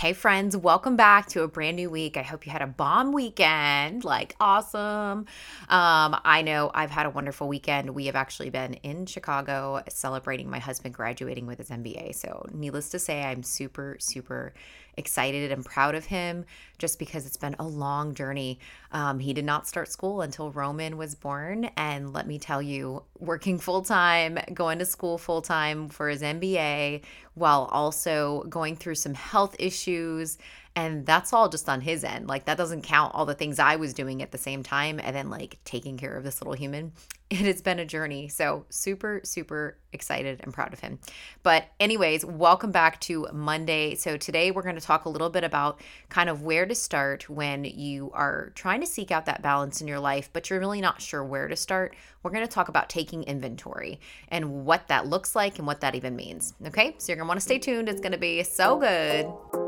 Hey, friends, welcome back to a brand new week. I hope you had a bomb weekend. Like, awesome. Um, I know I've had a wonderful weekend. We have actually been in Chicago celebrating my husband graduating with his MBA. So, needless to say, I'm super, super excited and proud of him just because it's been a long journey. Um, he did not start school until Roman was born. And let me tell you, working full time, going to school full time for his MBA, while also going through some health issues and that's all just on his end. Like, that doesn't count all the things I was doing at the same time and then like taking care of this little human. It has been a journey. So, super, super excited and proud of him. But, anyways, welcome back to Monday. So, today we're going to talk a little bit about kind of where to start when you are trying to seek out that balance in your life, but you're really not sure where to start. We're going to talk about taking inventory and what that looks like and what that even means. Okay. So, you're going to want to stay tuned. It's going to be so good.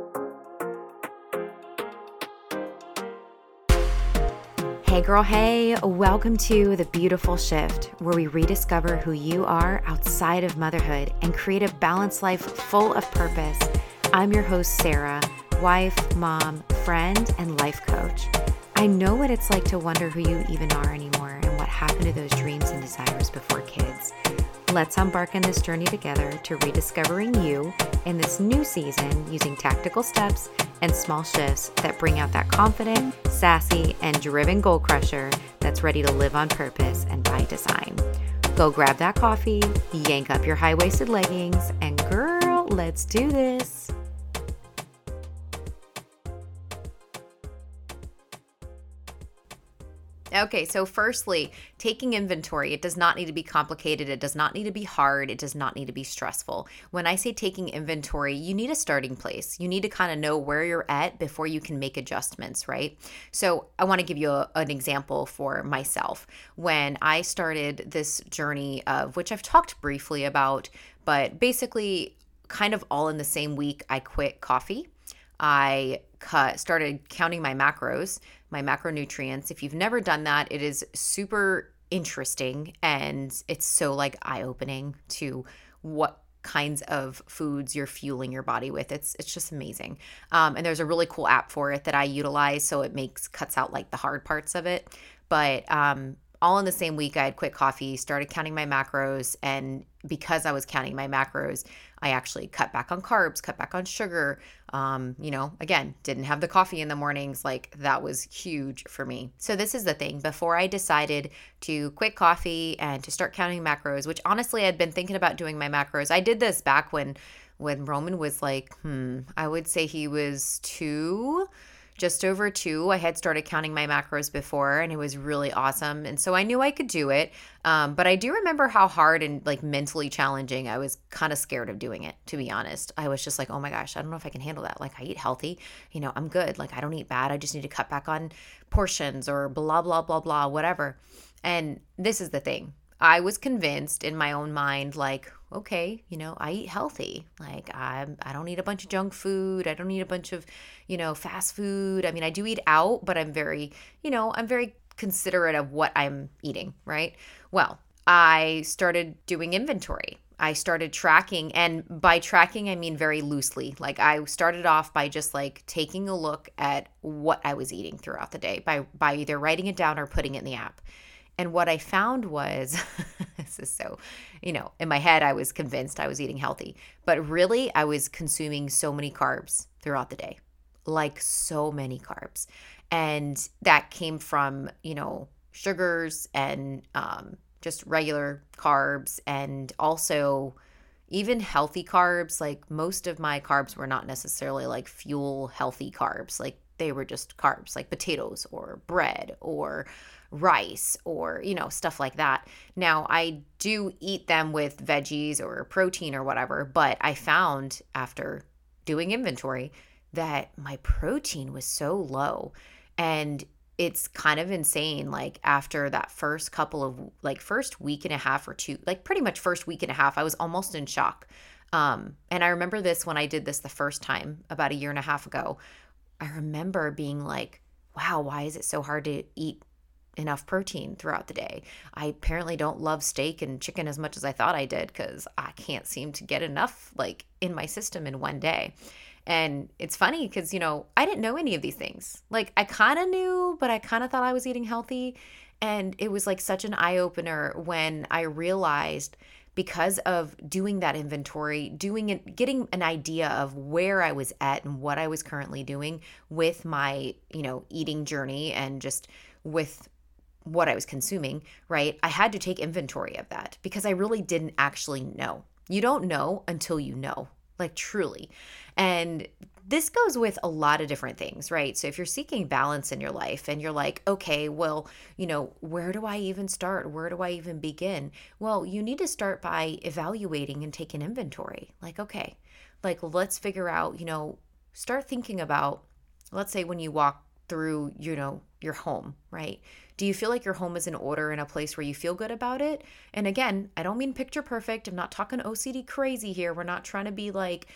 Hey, girl, hey, welcome to The Beautiful Shift, where we rediscover who you are outside of motherhood and create a balanced life full of purpose. I'm your host, Sarah, wife, mom, friend, and life coach. I know what it's like to wonder who you even are anymore and what happened to those dreams and desires before kids. Let's embark on this journey together to rediscovering you in this new season using tactical steps and small shifts that bring out that confident, sassy, and driven goal crusher that's ready to live on purpose and by design. Go grab that coffee, yank up your high waisted leggings, and girl, let's do this. Okay, so firstly, taking inventory, it does not need to be complicated. It does not need to be hard. It does not need to be stressful. When I say taking inventory, you need a starting place. You need to kind of know where you're at before you can make adjustments, right? So I want to give you a, an example for myself. When I started this journey of which I've talked briefly about, but basically, kind of all in the same week, I quit coffee. I cut, started counting my macros my macronutrients. If you've never done that, it is super interesting and it's so like eye opening to what kinds of foods you're fueling your body with. It's it's just amazing. Um, and there's a really cool app for it that I utilize, so it makes cuts out like the hard parts of it. But um, all in the same week, I had quit coffee, started counting my macros, and because I was counting my macros, I actually cut back on carbs, cut back on sugar. Um, you know, again, didn't have the coffee in the mornings. Like that was huge for me. So, this is the thing. Before I decided to quit coffee and to start counting macros, which honestly, I'd been thinking about doing my macros. I did this back when when Roman was like, hmm, I would say he was two just over two. I had started counting my macros before and it was really awesome. And so I knew I could do it. Um, but I do remember how hard and like mentally challenging I was kind of scared of doing it, to be honest. I was just like, oh my gosh, I don't know if I can handle that. Like, I eat healthy, you know, I'm good. Like, I don't eat bad. I just need to cut back on portions or blah, blah, blah, blah, whatever. And this is the thing I was convinced in my own mind, like, okay, you know, I eat healthy. Like I I don't eat a bunch of junk food. I don't eat a bunch of, you know, fast food. I mean, I do eat out, but I'm very, you know, I'm very considerate of what I'm eating, right? Well, I started doing inventory. I started tracking and by tracking I mean very loosely. Like I started off by just like taking a look at what I was eating throughout the day by by either writing it down or putting it in the app. And what I found was this is so, you know, in my head, I was convinced I was eating healthy, but really, I was consuming so many carbs throughout the day, like so many carbs. And that came from, you know, sugars and um, just regular carbs and also even healthy carbs. Like most of my carbs were not necessarily like fuel healthy carbs, like they were just carbs, like potatoes or bread or rice or, you know, stuff like that. Now, I do eat them with veggies or protein or whatever, but I found after doing inventory that my protein was so low. And it's kind of insane. Like after that first couple of, like, first week and a half or two, like, pretty much first week and a half, I was almost in shock. Um, and I remember this when I did this the first time about a year and a half ago. I remember being like, wow, why is it so hard to eat enough protein throughout the day. I apparently don't love steak and chicken as much as I thought I did because I can't seem to get enough like in my system in one day. And it's funny because, you know, I didn't know any of these things. Like, I kind of knew, but I kind of thought I was eating healthy. And it was like such an eye opener when I realized because of doing that inventory, doing it, getting an idea of where I was at and what I was currently doing with my, you know, eating journey and just with what I was consuming, right? I had to take inventory of that because I really didn't actually know. You don't know until you know, like truly. And this goes with a lot of different things, right? So if you're seeking balance in your life and you're like, okay, well, you know, where do I even start? Where do I even begin? Well, you need to start by evaluating and taking inventory. Like, okay, like let's figure out, you know, start thinking about, let's say when you walk through, you know, your home, right? Do you feel like your home is in order in a place where you feel good about it? And again, I don't mean picture perfect. I'm not talking OCD crazy here. We're not trying to be like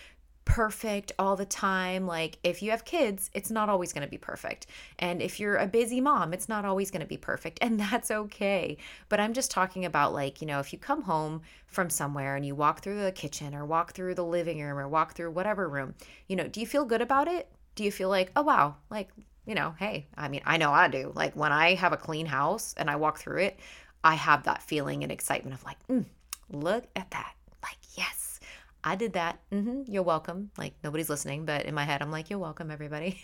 perfect all the time. Like, if you have kids, it's not always going to be perfect. And if you're a busy mom, it's not always going to be perfect. And that's okay. But I'm just talking about, like, you know, if you come home from somewhere and you walk through the kitchen or walk through the living room or walk through whatever room, you know, do you feel good about it? Do you feel like, oh, wow, like, you know, hey, I mean, I know I do. Like, when I have a clean house and I walk through it, I have that feeling and excitement of like, mm, look at that. Like, yes I did that. Mm-hmm, you're welcome. Like nobody's listening, but in my head, I'm like, you're welcome, everybody.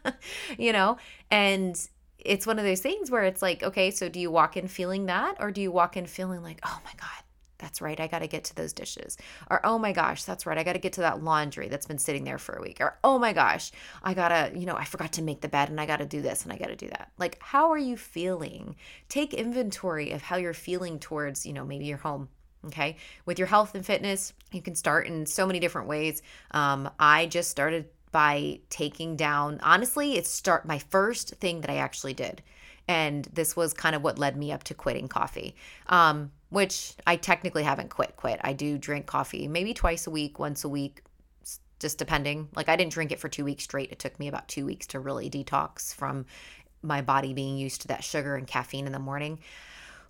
you know? And it's one of those things where it's like, okay, so do you walk in feeling that? Or do you walk in feeling like, oh my God, that's right, I got to get to those dishes. Or, oh my gosh, that's right, I got to get to that laundry that's been sitting there for a week. Or, oh my gosh, I got to, you know, I forgot to make the bed and I got to do this and I got to do that. Like, how are you feeling? Take inventory of how you're feeling towards, you know, maybe your home Okay. With your health and fitness, you can start in so many different ways. Um, I just started by taking down, honestly, it's start my first thing that I actually did. And this was kind of what led me up to quitting coffee, um, which I technically haven't quit, quit. I do drink coffee maybe twice a week, once a week, just depending. Like I didn't drink it for two weeks straight. It took me about two weeks to really detox from my body being used to that sugar and caffeine in the morning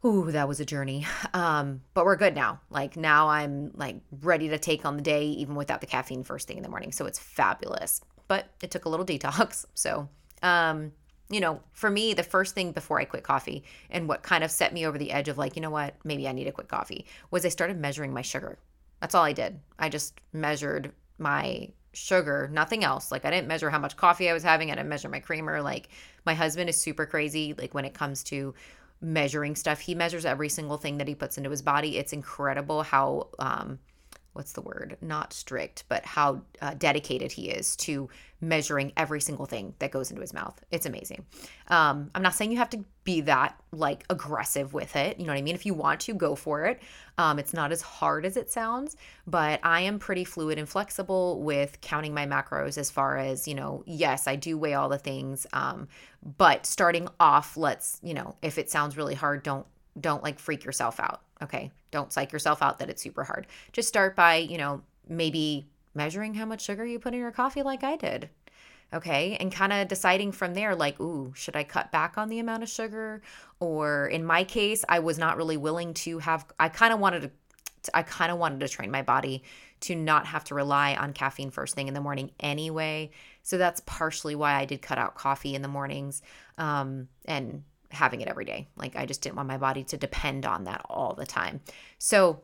ooh, that was a journey. Um, but we're good now. Like now I'm like ready to take on the day even without the caffeine first thing in the morning. So it's fabulous. But it took a little detox. So um, you know, for me, the first thing before I quit coffee and what kind of set me over the edge of like, you know what, maybe I need to quit coffee was I started measuring my sugar. That's all I did. I just measured my sugar, nothing else. Like I didn't measure how much coffee I was having. I didn't measure my creamer. Like my husband is super crazy. Like when it comes to measuring stuff. He measures every single thing that he puts into his body. It's incredible how um what's the word? Not strict, but how uh, dedicated he is to measuring every single thing that goes into his mouth. It's amazing. Um, I'm not saying you have to be that like aggressive with it. You know what I mean? If you want to, go for it. Um, it's not as hard as it sounds, but I am pretty fluid and flexible with counting my macros as far as, you know, yes, I do weigh all the things. Um, but starting off, let's, you know, if it sounds really hard, don't don't like freak yourself out. Okay. Don't psych yourself out that it's super hard. Just start by, you know, maybe measuring how much sugar you put in your coffee like I did. Okay. And kind of deciding from there, like, ooh, should I cut back on the amount of sugar? Or in my case, I was not really willing to have, I kind of wanted to. I kind of wanted to train my body to not have to rely on caffeine first thing in the morning anyway. So that's partially why I did cut out coffee in the mornings. Um, and having it every day. Like I just didn't want my body to depend on that all the time. So,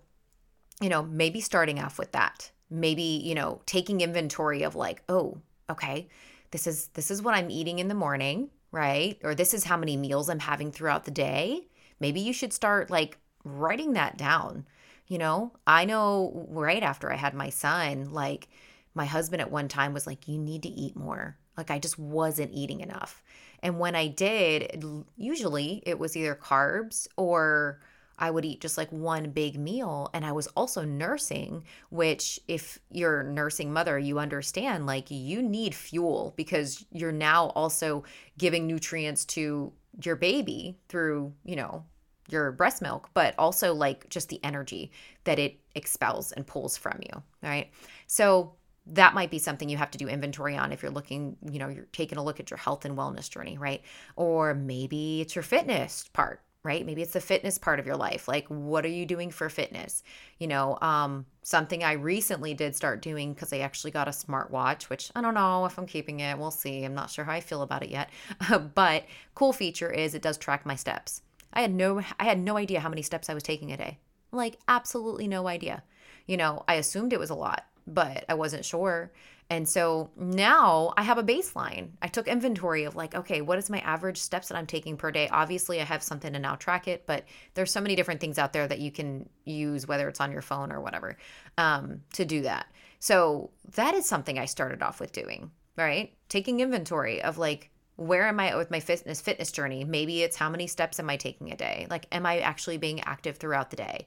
you know, maybe starting off with that. Maybe, you know, taking inventory of like, oh, okay, this is this is what I'm eating in the morning, right? Or this is how many meals I'm having throughout the day. Maybe you should start like writing that down. You know, I know right after I had my son, like my husband at one time was like, you need to eat more. Like I just wasn't eating enough. And when I did, usually it was either carbs or I would eat just like one big meal. And I was also nursing, which, if you're nursing mother, you understand like you need fuel because you're now also giving nutrients to your baby through, you know, your breast milk, but also like just the energy that it expels and pulls from you. Right. So that might be something you have to do inventory on if you're looking, you know, you're taking a look at your health and wellness journey, right? Or maybe it's your fitness part. right? Maybe it's the fitness part of your life. Like, what are you doing for fitness? You know, um, something I recently did start doing because I actually got a smartwatch, which I don't know if I'm keeping it. We'll see. I'm not sure how I feel about it yet. but cool feature is it does track my steps. I had no I had no idea how many steps I was taking a day. Like absolutely no idea. You know, I assumed it was a lot, but I wasn't sure. And so now I have a baseline. I took inventory of like, okay, what is my average steps that I'm taking per day? Obviously, I have something to now track it, but there's so many different things out there that you can use, whether it's on your phone or whatever, um, to do that. So that is something I started off with doing, right? Taking inventory of like, where am I with my fitness fitness journey? Maybe it's how many steps am I taking a day? Like, am I actually being active throughout the day?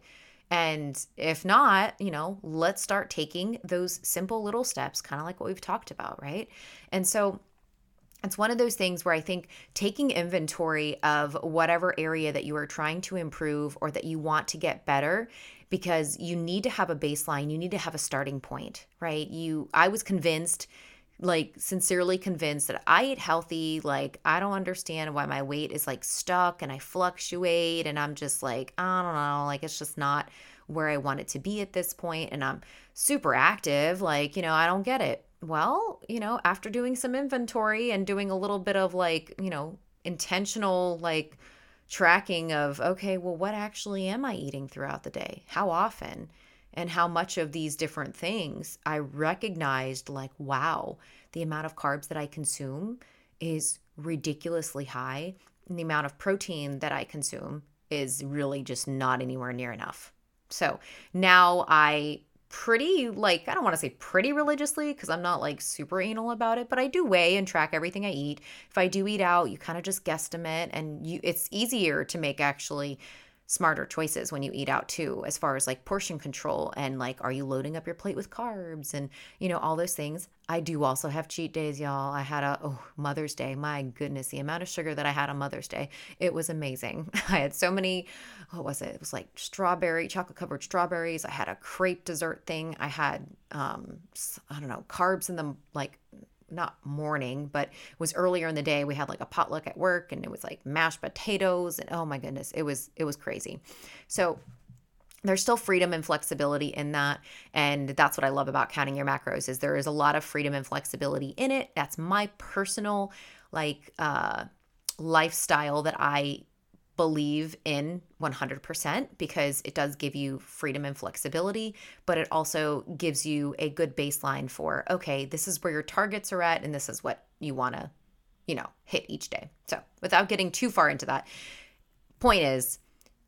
And if not, you know, let's start taking those simple little steps, kind of like what we've talked about, right? And so it's one of those things where I think taking inventory of whatever area that you are trying to improve or that you want to get better because you need to have a baseline, you need to have a starting point, right? You I was convinced like sincerely convinced that I eat healthy. Like, I don't understand why my weight is like stuck and I fluctuate. And I'm just like, I don't know. Like, it's just not where I want it to be at this. And I'm super active. Like, you know, I don't get it. Well, you know, after doing some inventory and doing a little bit of like, you know, intentional, like, tracking of, okay, well, what actually am I eating throughout the day? How often? And how much of these different things I recognized like, wow, the amount of carbs that I consume is ridiculously high. And the amount of protein that I consume is really just not anywhere near enough. So now I pretty like I don't want to say pretty religiously because I'm not like super anal about it, but I do weigh and track everything I eat. If I do eat out, you kind of just guesstimate and you it's easier to make actually smarter choices when you eat out too as far as like portion control and like are you loading up your plate with carbs and you know all those things. I do also have cheat days y'all. I had a oh mother's day. My goodness the amount of sugar that i had on mother's day. It was amazing. I had so many what was it? It was like strawberry chocolate covered strawberries. I had a crepe dessert thing. I had um i don't know carbs in them like not morning, but it was earlier in the day. We had like a potluck at work and it was like mashed potatoes and oh my goodness, it was it was crazy. So there's still freedom and flexibility in that and that's what i love about counting your macros is there is a lot of freedom and flexibility in it that's my personal like uh lifestyle that i believe in 100% because it does give you freedom and flexibility, but it also gives you a good baseline for, okay, this is where your targets are at and this is what you want to, you know, hit each day. So, without getting too far into that, point is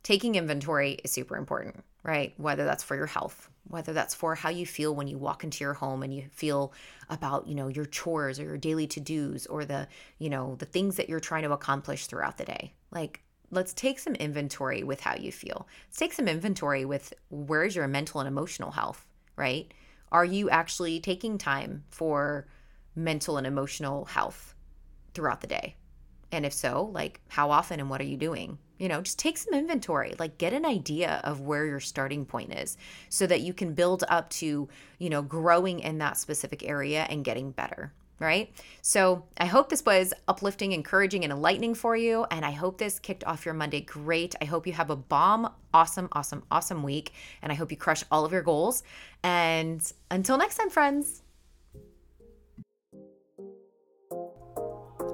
taking inventory is super important, right? Whether that's for your health, whether that's for how you feel when you walk into your home and you feel about, you know, your chores or your daily to-dos or the, you know, the things that you're trying to accomplish throughout the day. Like let's take some inventory with how you feel. Let's take some inventory with where's your mental and emotional health, right? Are you actually taking time for mental and emotional health throughout the day? And if so, like how often and what are you doing? You know, just take some inventory, like get an idea of where your starting point is so that you can build up to, you know, growing in that specific area and getting better right? So I hope this was uplifting, encouraging, and enlightening for you. And I hope this kicked off your Monday great. I hope you have a bomb, awesome, awesome, awesome week. And I hope you crush all of your goals. And until next time, friends.